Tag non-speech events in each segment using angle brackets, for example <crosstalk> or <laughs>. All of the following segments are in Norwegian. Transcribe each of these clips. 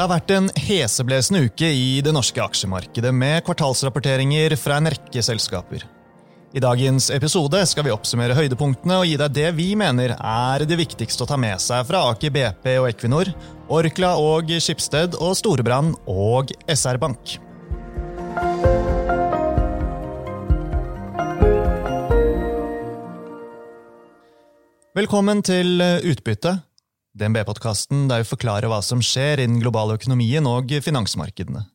Det har vært en heseblesende uke i det norske aksjemarkedet med kvartalsrapporteringer fra en rekke selskaper. I dagens episode skal vi oppsummere høydepunktene og gi deg det vi mener er det viktigste å ta med seg fra Aker BP og Equinor, Orkla og Skipsted og Storebrand og SR Bank. Velkommen til Utbytte, DNB-podkasten der vi forklarer hva som skjer i den globale økonomien og finansmarkedene.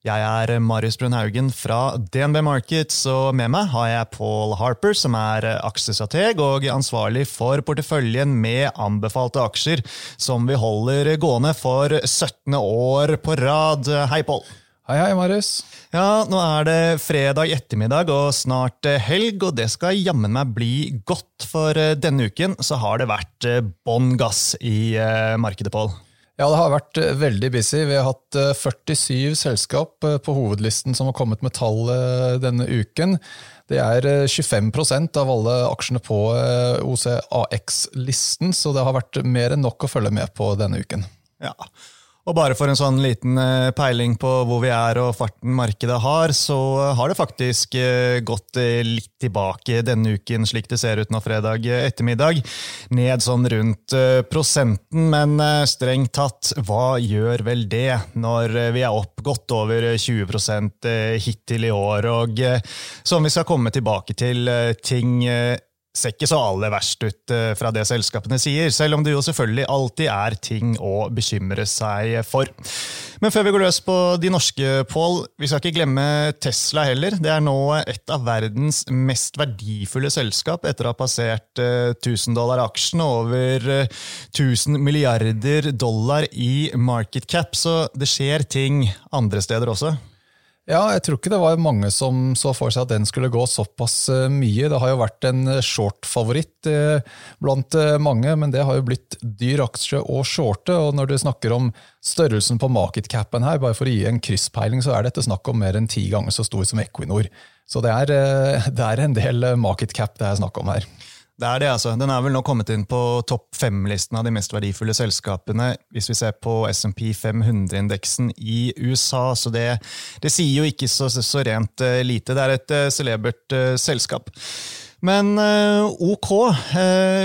Jeg er Marius Brun Haugen fra DNB Markets, og med meg har jeg Paul Harper, som er aksjestrateg og ansvarlig for porteføljen med anbefalte aksjer, som vi holder gående for 17. år på rad. Hei, Paul. Hei, hei, Marius. Ja, nå er det fredag ettermiddag og snart helg, og det skal jammen meg bli godt, for denne uken så har det vært bånn gass i markedet, Pål. Ja, det har vært veldig busy. Vi har hatt 47 selskap på hovedlisten som har kommet med tall denne uken. Det er 25% av alle aksjene på OCAX-listen, så det har vært mer enn nok å følge med på denne uken. Ja, og bare for en sånn liten peiling på hvor vi er og farten markedet har, så har det faktisk gått litt tilbake denne uken, slik det ser ut nå fredag ettermiddag. Ned sånn rundt prosenten, men strengt tatt, hva gjør vel det når vi er opp godt over 20% hittil i år? Og som vi skal komme tilbake til, ting ser ikke så aller verst ut fra det selskapene sier, selv om det jo selvfølgelig alltid er ting å bekymre seg for. Men før vi går løs på de norske, Pål, vi skal ikke glemme Tesla heller. Det er nå et av verdens mest verdifulle selskap etter å ha passert 1000 dollar aksjen og over 1000 milliarder dollar i market cap, så det skjer ting andre steder også. Ja, jeg tror ikke det var mange som så for seg at den skulle gå såpass mye. Det har jo vært en short-favoritt blant mange, men det har jo blitt dyr aksje å shorte. Og når du snakker om størrelsen på marketcapen her, bare for å gi en krysspeiling, så er dette snakk om mer enn ti ganger så stor som Equinor. Så det er, <laughs> det er en del marketcap det er snakk om her. Det er det, altså. Den er vel nå kommet inn på topp fem-listen av de mest verdifulle selskapene, hvis vi ser på SMP 500-indeksen i USA. Så det, det, sier jo ikke så, så rent uh, lite. Det er et uh, celebert uh, selskap. Men ok,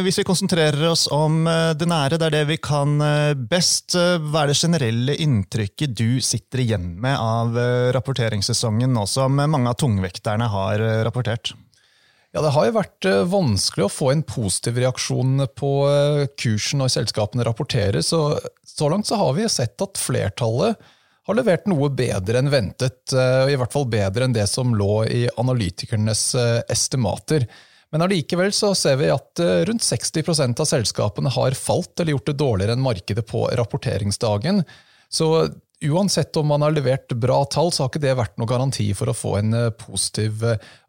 hvis vi konsentrerer oss om det nære, det er det vi kan best. Hva er det generelle inntrykket du sitter igjen med av rapporteringssesongen, nå som mange av tungvekterne har rapportert? Ja, Det har jo vært vanskelig å få en positiv reaksjon på kursen når selskapene rapporterer. Så, så langt så har vi sett at flertallet har levert noe bedre enn ventet. I hvert fall bedre enn det som lå i analytikernes estimater. Men allikevel så ser vi at rundt 60% av selskapene har falt eller gjort det dårligere enn markedet på rapporteringsdagen. Så Uansett om man har levert bra tall, så har ikke det vært noen garanti for å få en positiv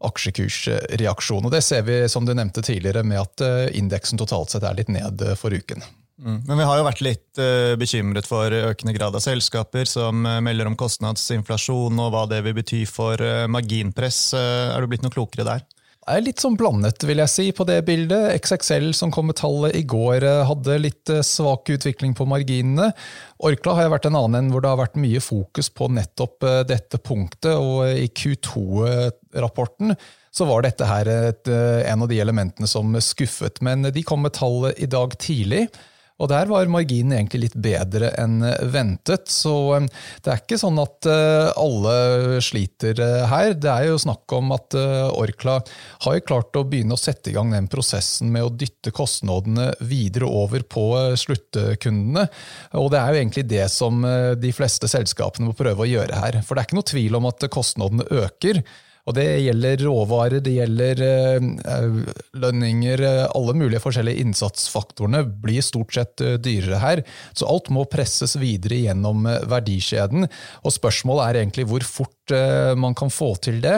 aksjekursreaksjon. Og Det ser vi som du nevnte tidligere, med at indeksen totalt sett er litt ned for uken. Mm. Men vi har jo vært litt bekymret for økende grad av selskaper som melder om kostnadsinflasjon og hva det vil bety for marginpress. er du blitt noe klokere der? Er litt sånn blandet, vil jeg si, på det bildet. XXL, som kom med tallet i går, hadde litt svak utvikling på marginene. Orkla har vært en annen enn hvor det har vært mye fokus på nettopp dette punktet. Og i Q2-rapporten så var dette her et, en av de elementene som skuffet. Men de kom med tallet i dag tidlig. Og der var marginen egentlig litt bedre enn ventet, så det er ikke sånn at alle sliter her. Det er jo snakk om at Orkla har klart å begynne å sette i gang den prosessen med å dytte kostnadene videre over på sluttkundene. Og det er jo egentlig det som de fleste selskapene må prøve å gjøre her. For det er ikke noe tvil om at kostnadene øker. Og Det gjelder råvarer, det gjelder lønninger, alle mulige forskjellige innsatsfaktorene blir stort sett dyrere her. Så alt må presses videre gjennom verdikjeden. Og Spørsmålet er egentlig hvor fort man kan få til det.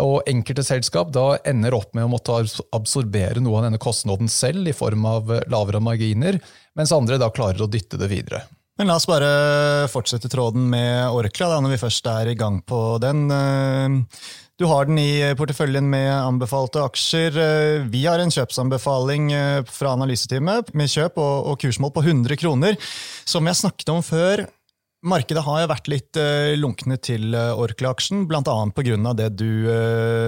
Og Enkelte selskap da ender opp med å måtte absorbere noe av denne kostnaden selv i form av lavere marginer, mens andre da klarer å dytte det videre. Men la oss bare fortsette tråden med Orkla, da, når vi først er i gang på den. Du har den i porteføljen med anbefalte aksjer. Vi har en kjøpsanbefaling fra analyseteamet med kjøp og kursmål på 100 kroner. Som jeg snakket om før, Markedet har vært litt uh, lunkne til Orkla-aksjen, bl.a. pga. det du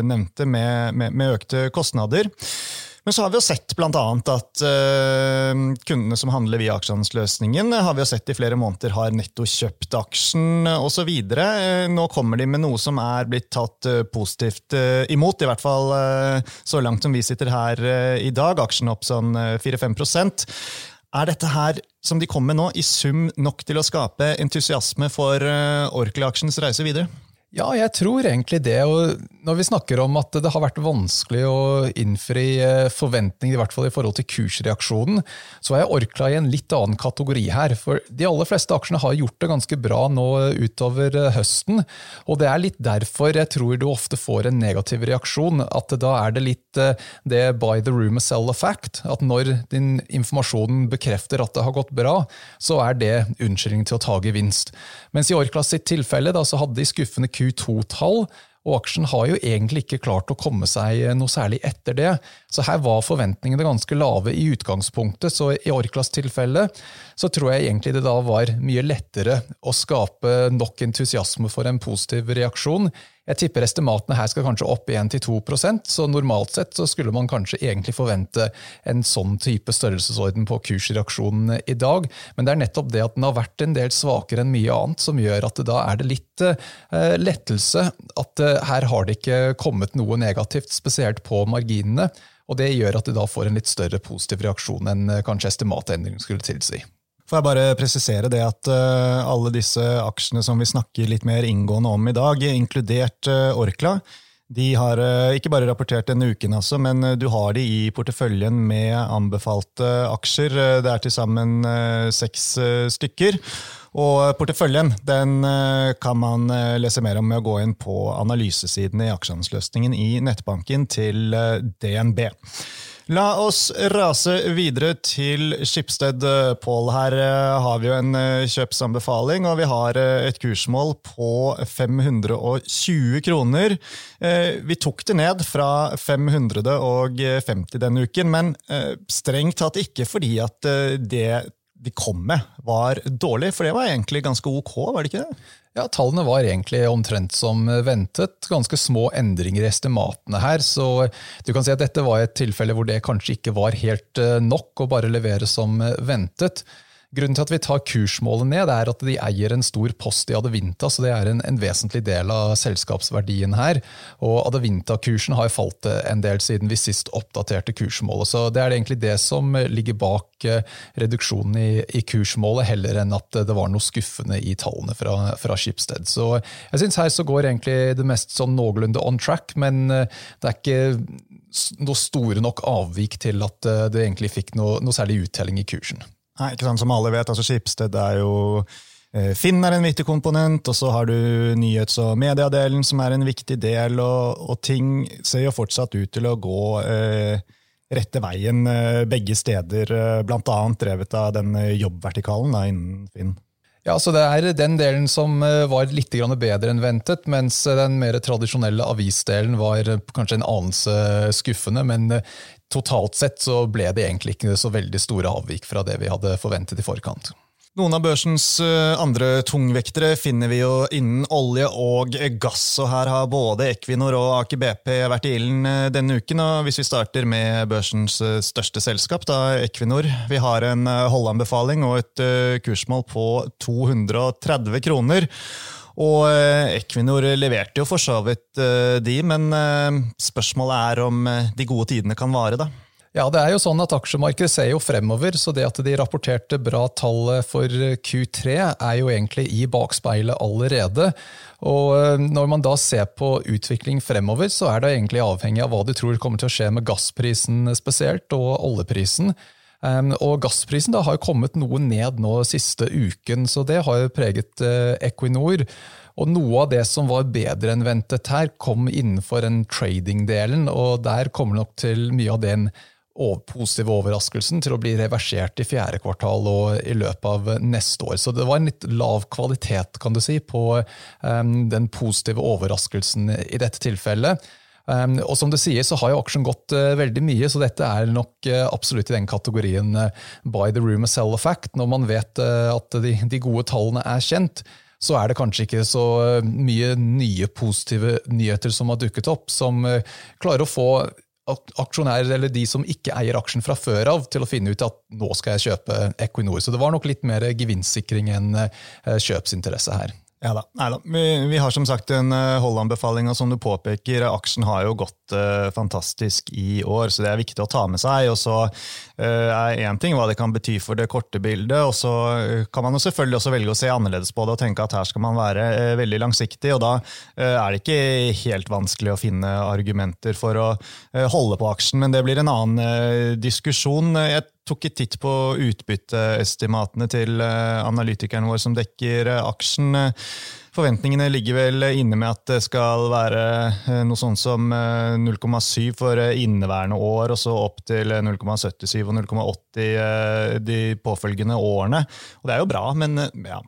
nevnte med, med, med, økte kostnader. Men så har vi jo sett bl.a. at uh, kundene som handler via aksjehandelsløsningen, har vi jo sett i flere måneder har netto kjøpt aksjen osv. Uh, nå kommer de med noe som er blitt tatt positivt imot, i hvert fall så langt som vi sitter her i dag. Aksjen opp sånn 4-5% Er dette her som de kommer med nå, i sum nok til å skape entusiasme for Orkla-aksjens reise videre? Ja, jeg tror egentlig det. Og når vi snakker om at det har vært vanskelig å innfri eh, forventninger, i hvert fall i forhold til kursreaksjonen, så er Orkla i en litt annen kategori her. For de aller fleste aksjene har gjort det ganske bra nå utover eh, høsten. Og det er litt derfor jeg tror du ofte får en negativ reaksjon. At da er det litt eh, det by the room sell a fact. At når din informasjonen bekrefter at det har gått bra, så er det unnskyldning til å ta gevinst. Mens i Orkla sitt tilfelle da, så hadde de skuffende kurs Q2-tall. Og aksjen har jo egentlig ikke klart å komme seg noe særlig etter det. Så her var forventningene ganske lave i utgangspunktet. Så i Orklas tilfelle så tror jeg egentlig det da var mye lettere å skape nok entusiasme for en positiv reaksjon jeg tipper estimatene her skal kanskje opp 1-2% så normalt sett så skulle man kanskje egentlig forvente en sånn type størrelsesorden på kursreaksjonen i dag, men det er nettopp det at den har vært en del svakere enn mye annet som gjør at da er det litt eh, lettelse at eh, her har det ikke kommet noe negativt, spesielt på marginene. Og det gjør at du da får en litt større positiv reaksjon enn eh, kanskje estimatendringen skulle tilsi. Får jeg bare presisere det at uh, alle disse aksjene som vi snakker litt mer inngående om i dag, inkludert uh, Orkla, de har uh, ikke bare rapportert denne uken, altså, men du har de i porteføljen med anbefalte aksjer. Det er til sammen seks stykker. Og porteføljen den kan man lese mer om med å gå inn på analysesidene i aksjehandelsløsningen i nettbanken til DNB. La oss rase videre til Skipsted. Pål, her eh, har vi jo en eh, kjøpsanbefaling, og vi har eh, et kursmål på 520 kroner. Vi tok det ned fra 550 denne uken, men strengt tatt ikke fordi at det de kom med, var dårlig, for det var egentlig ganske ok, var det ikke det? Ja, Tallene var egentlig omtrent som ventet. Ganske små endringer i estimatene her. Så du kan si at dette var et tilfelle hvor det kanskje ikke var helt eh, nok å bare levere som ventet. Grunnen til at vi tar kursmålet ned, er at de eier en stor post i Adevinta, så det er en, en vesentlig del av selskapsverdien her. Og Adevinta-kursen har falt en del siden vi sist oppdaterte kursmålet. Så det er egentlig det som ligger bak eh, reduksjonen i, i kursmålet, heller enn at det var noe skuffende i tallene fra, fra Schibsted. Så jeg syns her så går egentlig det mest sånn noenlunde on track, men eh, det er ikke noe store nok avvik til at eh, det egentlig fikk noe, noe særlig uttelling i kursen. Nei, ikke sant, Som alle vet, altså Skipsted er jo eh, Finn er en viktig komponent, og så har du nyhets- og mediedelen som er en viktig del, og, og ting ser jo fortsatt ut til å gå eh, rette veien eh, begge steder, eh, bl.a. drevet av den jobbvertikalen da, innen Finn. Ja, så Det er den delen som eh, var litt bedre enn ventet, mens den mer tradisjonelle avisdelen var kanskje en anelse skuffende. Men totalt sett så ble det egentlig ikke så veldig store avvik fra det vi hadde forventet i forkant. Noen av børsens eh, andre tungvektere finner vi jo innen olje og gass. og Her har både Equinor og Aker BP vært i ilden eh, denne uken. og Hvis vi starter med børsens eh, største selskap, da Equinor. Vi har en holdanbefaling og et kursmål på 230 kroner. Og Equinor leverte jo for så vidt de, men spørsmålet er om de gode tidene kan vare, da. Ja, det er jo sånn at Aksjemarkedet ser jo fremover, så det at de rapporterte bra tallet for Q3 er jo egentlig i bakspeilet allerede. Og Når man da ser på utvikling fremover, så er det egentlig avhengig av hva du tror kommer til å skje med gassprisen spesielt, og oljeprisen. Og Gassprisen da har jo kommet noe ned nå siste uken, så det har jo preget eh, Equinor. Og Noe av det som var bedre enn ventet her, kom innenfor en trading-delen. og Der kommer nok til mye av den positive overraskelsen til å bli reversert i fjerde kvartal og i løpet av neste år. Så det var en litt lav kvalitet kan du si, på um, den positive overraskelsen i dette tilfellet. Um, og som du sier, så har jo aksjen gått uh, veldig mye, så dette er nok uh, absolutt i den kategorien uh, buy the rumor, sell the fact. Når man vet at de, de, gode tallene er kjent, så er det kanskje ikke så mye nye positive nyheter som har dukket opp, som klarer å få aksjonærer, eller de som ikke eier aksjen fra før av, til å finne ut at nå skal jeg kjøpe Equinor. Så det var nok litt mer gevinstsikring enn kjøpsinteresse her. Ja da. Neida. Vi, vi, har som sagt en uh, holdanbefaling, og som du påpeker, aksjen har jo gått uh, fantastisk i år, så det er viktig å ta med seg. Og så uh, er én ting hva det kan bety for det korte bildet, og så kan man jo selvfølgelig også velge å se annerledes på det og tenke at her skal man være veldig langsiktig, og da er det ikke helt vanskelig å finne argumenter for å holde på aksjen, men det blir en annen diskusjon. Jeg tok et titt på utbytteestimatene til eh, analytikeren vår som dekker eh, aksjen. Forventningene ligger vel inne med at det skal være eh, noe sånn som 0,7 for inneværende år, og så opp til 0,77 og 0,80 de påfølgende årene. Og det er jo bra, men ja,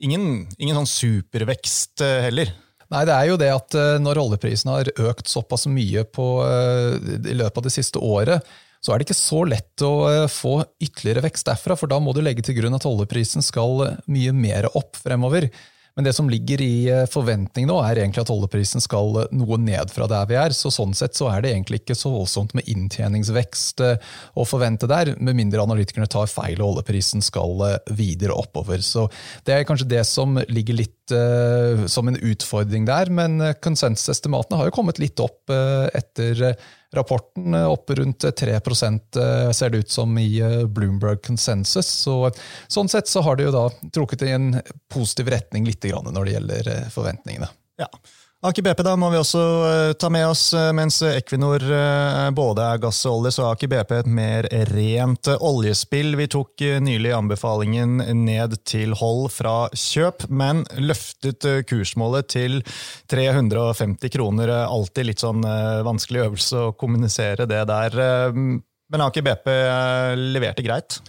ingen, ingen sånn supervekst heller. Nei, det er jo det at når oljeprisen har økt såpass mye på, i løpet av det siste året, så er det ikke så lett å eh, få ytterligere vekst derfra, for da må du legge til grunn at oljeprisen skal eh, mye mer opp fremover. Men det som ligger i eh, forventning nå, er egentlig at oljeprisen skal noe ned fra der vi er. Så sånn sett så er det egentlig ikke så voldsomt med inntjeningsvekst å forvente der, med mindre analytikerne tar feil og oljeprisen skal videre oppover. Så det er kanskje det som ligger litt som en utfordring der, men konsensusestimatene har jo kommet litt opp etter rapporten oppe opp rundt 3 eh, ser det ut som i eh, Bloomberg Consensus. Så, sånn sett så har det jo da trukket i en positiv retning litt når det gjelder forventningene. Ja, Aker BP da må vi også uh, ta med oss, uh, mens Equinor uh, både er gass og olje, så er Aker BP et mer rent oljespill. Vi tok nylig anbefalingen ned til hold fra kjøp, men løftet kursmålet til 350 kroner. Alltid litt sånn vanskelig øvelse å kommunisere det der. Men Aker BP leverte greit?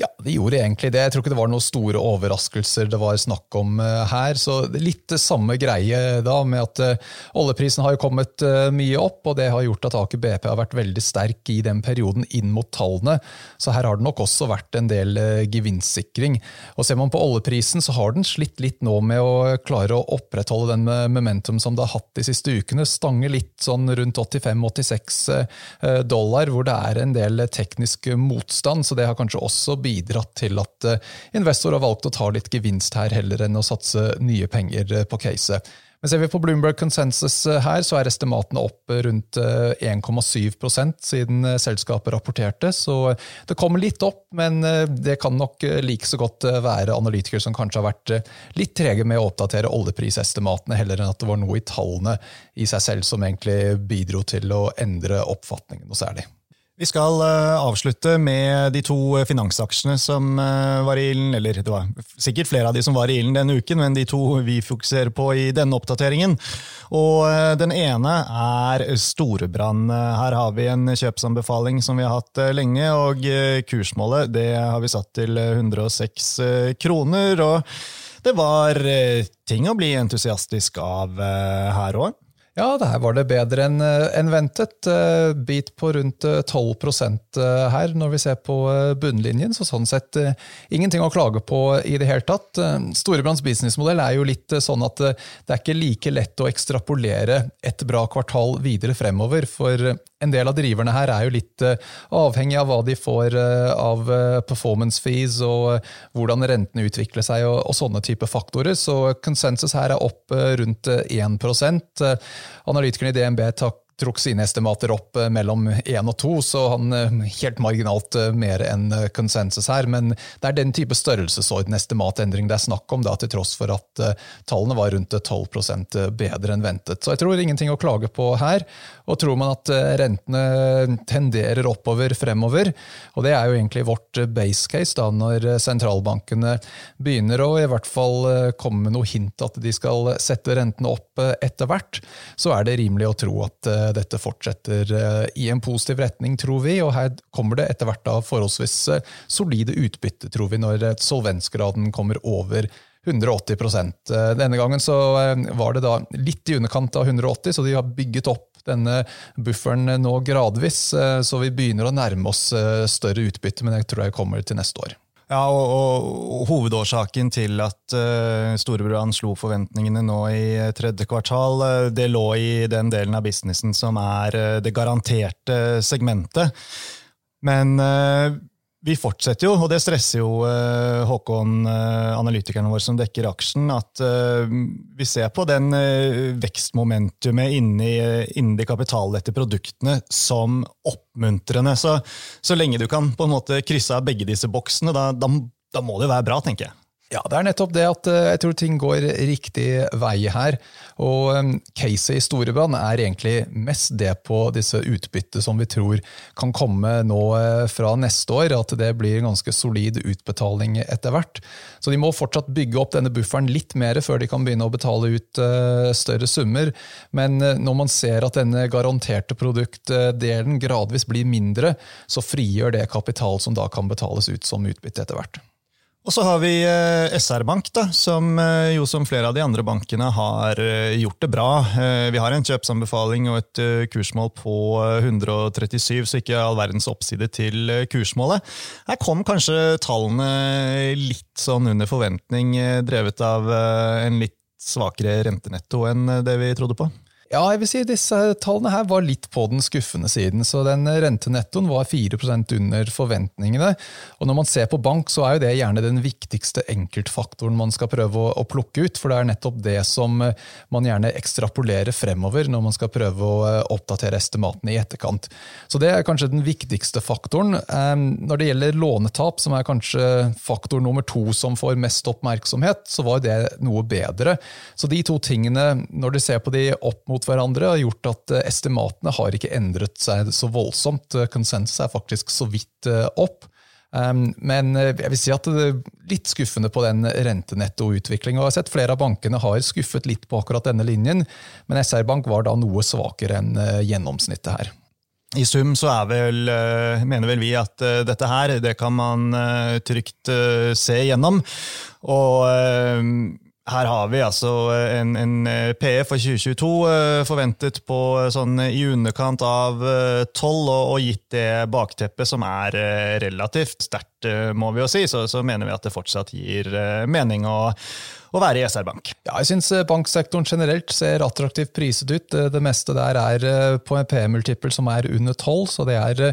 Ja, det gjorde egentlig det. Jeg tror ikke det var noen store overraskelser det var snakk om uh, her. Så litt samme greie da, med at uh, oljeprisen har jo kommet uh, mye opp, og det har gjort at Aker BP har vært veldig sterk i den perioden inn mot tallene. Så her har det nok også vært en del gevinstsikring. Og ser man på oljeprisen, så har den slitt litt nå med å klare å opprettholde den momentum som det har hatt de siste ukene. Stange litt sånn rundt 85-86 dollar, hvor det er en del teknisk motstand, så det har kanskje også bidratt bidratt til at eh, investor har valgt å ta litt gevinst her, heller enn å satse nye penger eh, på caset. Men ser vi på Bloomberg Consensus eh, her, så er estimatene opp rundt 1,7% siden selskapet rapporterte. Så det kommer litt opp, men det kan nok like så godt være analytikere som kanskje har vært litt trege med å oppdatere oljeprisestimatene, heller enn at det var noe i tallene i seg selv som egentlig bidro til å endre oppfatningen noe særlig. Vi skal uh, avslutte med de to finansaksjene som uh, var i ilden. Eller det var sikkert flere av de som var i ilden denne uken, men de to vi fokuserer på i denne oppdateringen. Og Den ene er Storebrand. Her har vi en kjøpsanbefaling som vi har hatt lenge, og kursmålet det har vi satt til 106 kroner. og Det var ting å bli entusiastisk av her òg. Ja, det her var det bedre enn eh, en ventet. Eh, bit på rundt 12 eh, her når vi ser på bunnlinjen, så sånn sett ingenting å klage på i det hele tatt. Storebrands businessmodell er jo litt sånn at det er ikke like lett å ekstrapolere et bra kvartal videre fremover, for en del av driverne her er jo litt avhengig av hva de får av performance fees og hvordan rentene utvikler seg og, og sånne type faktorer. Så konsensus her er opp rundt 1% Analytikerne i DNB trukk sine estimater opp eh, mellom én og to, så han eh, helt marginalt eh, mer enn konsensus her. Men det er den type størrelsesorden estimatendring det er snakk om, da, til tross for at tallene var rundt 12% bedre enn ventet. Så jeg tror ingenting å klage på her. Og tror man at rentene tenderer oppover fremover, og det er jo egentlig vårt base case da, når sentralbankene begynner å i hvert fall komme med noe hint at de skal sette rentene opp etter hvert, så er det rimelig å tro at dette fortsetter eh, i en positiv retning, tror vi. Og her kommer det etter hvert da forholdsvis eh, solide utbytte, tror vi, når solvensgraden kommer over 180% Denne gangen så var det da litt i underkant av 180, så de har bygget opp denne bufferen nå gradvis. Så vi begynner å nærme oss større utbytte, men jeg tror jeg kommer til neste år. Ja, og, og, Hovedårsaken til at uh, storebror slo forventningene nå i tredje kvartal, uh, det lå i den delen av businessen som er uh, det garanterte segmentet. Men uh, vi fortsetter jo, og det stresser jo uh, Håkon, uh, analytikeren vår som dekker aksjen, at uh, vi ser på den vekstmomentumet inni, inni de kapitallette produktene som oppmuntrende. Så, så lenge du kan på en måte krysse av begge disse boksene, da, da, da må det være bra, tenker jeg. Ja, det er nettopp det at jeg tror ting går riktig vei her. Og um, caset i Storebrand er egentlig mest det på disse utbytte som vi tror kan komme nå eh, fra neste år, at det blir en ganske solid utbetaling etter hvert. Så de må fortsatt bygge opp denne bufferen litt mer før de kan begynne å betale ut eh, større summer. Men eh, når man ser at denne garanterte produktdelen gradvis blir mindre, så frigjør det kapital som da kan betales ut som utbytte etter hvert. Og så har vi eh, SR Bank, da, som eh, jo som flere av de andre bankene har eh, gjort det bra. Vi har en kjøpsanbefaling og et kursmål på 137, så ikke all verdens oppside til kursmålet. Her kom kanskje tallene litt sånn under forventning, drevet av en litt svakere rentenetto enn det vi trodde på. Ja, jeg vil si disse tallene her var litt på den skuffende siden. så den Rentenettoen var 4% under forventningene. og Når man ser på bank, så er jo det gjerne den viktigste enkeltfaktoren man skal prøve å, å plukke ut. For det er nettopp det som man gjerne ekstrapolerer fremover når man skal prøve å eh, oppdatere estimatene i etterkant. Så Det er kanskje den viktigste faktoren. Når det gjelder lånetap, som er kanskje faktor nummer to som får mest oppmerksomhet, så var det noe bedre. Så de to tingene, når du ser på de opp mot mot hverandre har gjort at eh, estimatene har ikke endret seg så voldsomt. Konsensus er faktisk så vidt eh, opp. Ehm, men eh, jeg vil si at det er litt skuffende på den rentenettoutviklinga. Jeg har sett flere av bankene har skuffet litt på akkurat denne linjen, men SR Bank var da noe svakere enn gjennomsnittet her. I sum så vel, mener vel vi at dette her, det kan man trygt se gjennom. Og her har vi altså en, en eh, PE for 2022 eh, forventet på eh, sånn i underkant av 12, og, og gitt det bakteppet som er relativt sterkt, må vi jo si, så, så mener vi at det fortsatt gir mening å, å være i SR Bank. Ja, jeg syns banksektoren generelt ser attraktivt priset ut. Det meste der er på en PE-multiple som er under 12, så det er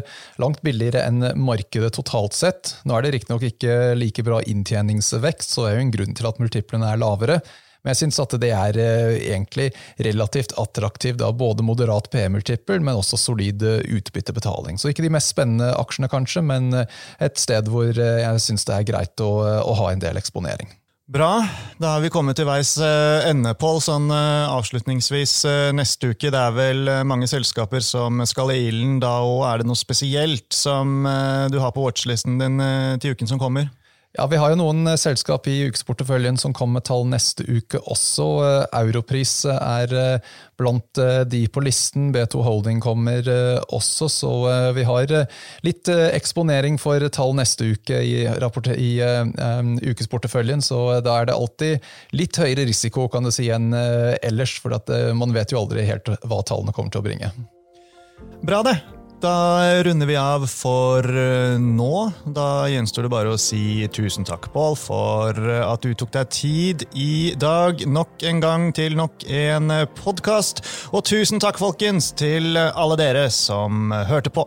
langt billigere enn markedet totalt sett. Nå er det riktignok ikke like bra inntjeningsvekst, så det er jo en grunn til at multiplene er lavere. Men jeg syns at det er eh, egentlig relativt attraktivt, da, både moderat PM-multiple, men også solid eh, utbyttebetaling. Så ikke de mest spennende aksjene, kanskje, men eh, et sted hvor jeg syns det er greit å, å, ha en del eksponering. Bra. Da har vi kommet til veis ende, Pål. Sånn avslutningsvis neste uke. Det er vel mange selskaper som skal i ilden da, og er det noe spesielt som du har på watchlisten din til uken som kommer? Ja, Vi har jo noen eh, selskap i ukesporteføljen som kommer med tall neste uke også. Eh, Europris er eh, blant de på listen. B2 Holding kommer også, så vi har litt eksponering for tall neste uke i, i ukesporteføljen. Så da er det alltid litt høyere risiko kan du si, enn ellers, for man vet jo aldri helt hva tallene kommer til å bringe. Bra, det. Da runder vi av for eh, nå. Da gjenstår det bare å si tusen takk, Pål, for eh, at du tok deg tid i dag nok en gang til nok en podkast. Og tusen takk, folkens, til alle dere som hørte på.